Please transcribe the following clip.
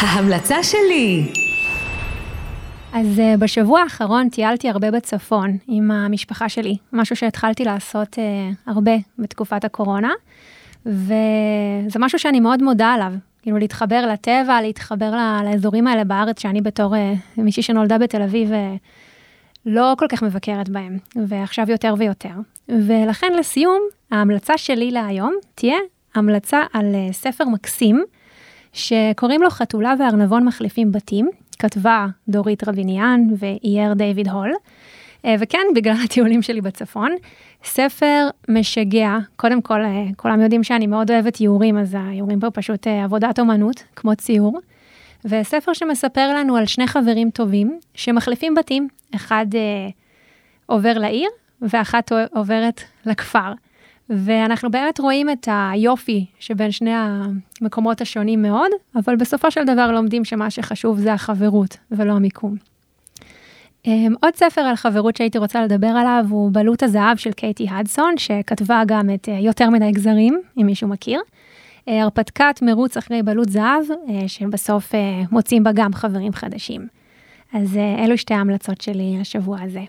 ההמלצה שלי. אז uh, בשבוע האחרון טיילתי הרבה בצפון עם המשפחה שלי, משהו שהתחלתי לעשות uh, הרבה בתקופת הקורונה, וזה משהו שאני מאוד מודה עליו, כאילו להתחבר לטבע, להתחבר לאזורים האלה בארץ, שאני בתור uh, מישהי שנולדה בתל אביב, לא כל כך מבקרת בהם, ועכשיו יותר ויותר. ולכן לסיום, ההמלצה שלי להיום תהיה המלצה על ספר מקסים, שקוראים לו חתולה וארנבון מחליפים בתים, כתבה דורית רביניאן ואייר דיוויד הול. אה, וכן, בגלל הטיולים שלי בצפון, ספר משגע, קודם כל, אה, כולם יודעים שאני מאוד אוהבת איורים, אז האיורים פה פשוט אה, עבודת אומנות, כמו ציור. וספר שמספר לנו על שני חברים טובים שמחליפים בתים, אחד אה, עובר לעיר ואחת עוברת לכפר. ואנחנו באמת רואים את היופי שבין שני המקומות השונים מאוד, אבל בסופו של דבר לומדים שמה שחשוב זה החברות ולא המיקום. אמ, עוד ספר על חברות שהייתי רוצה לדבר עליו הוא בלוט הזהב של קייטי הדסון, שכתבה גם את אה, יותר מדי גזרים, אם מישהו מכיר. אה, הרפתקת מרוץ אחרי בלוט זהב, אה, שבסוף מוצאים בה גם חברים חדשים. אז אלו שתי ההמלצות שלי לשבוע הזה.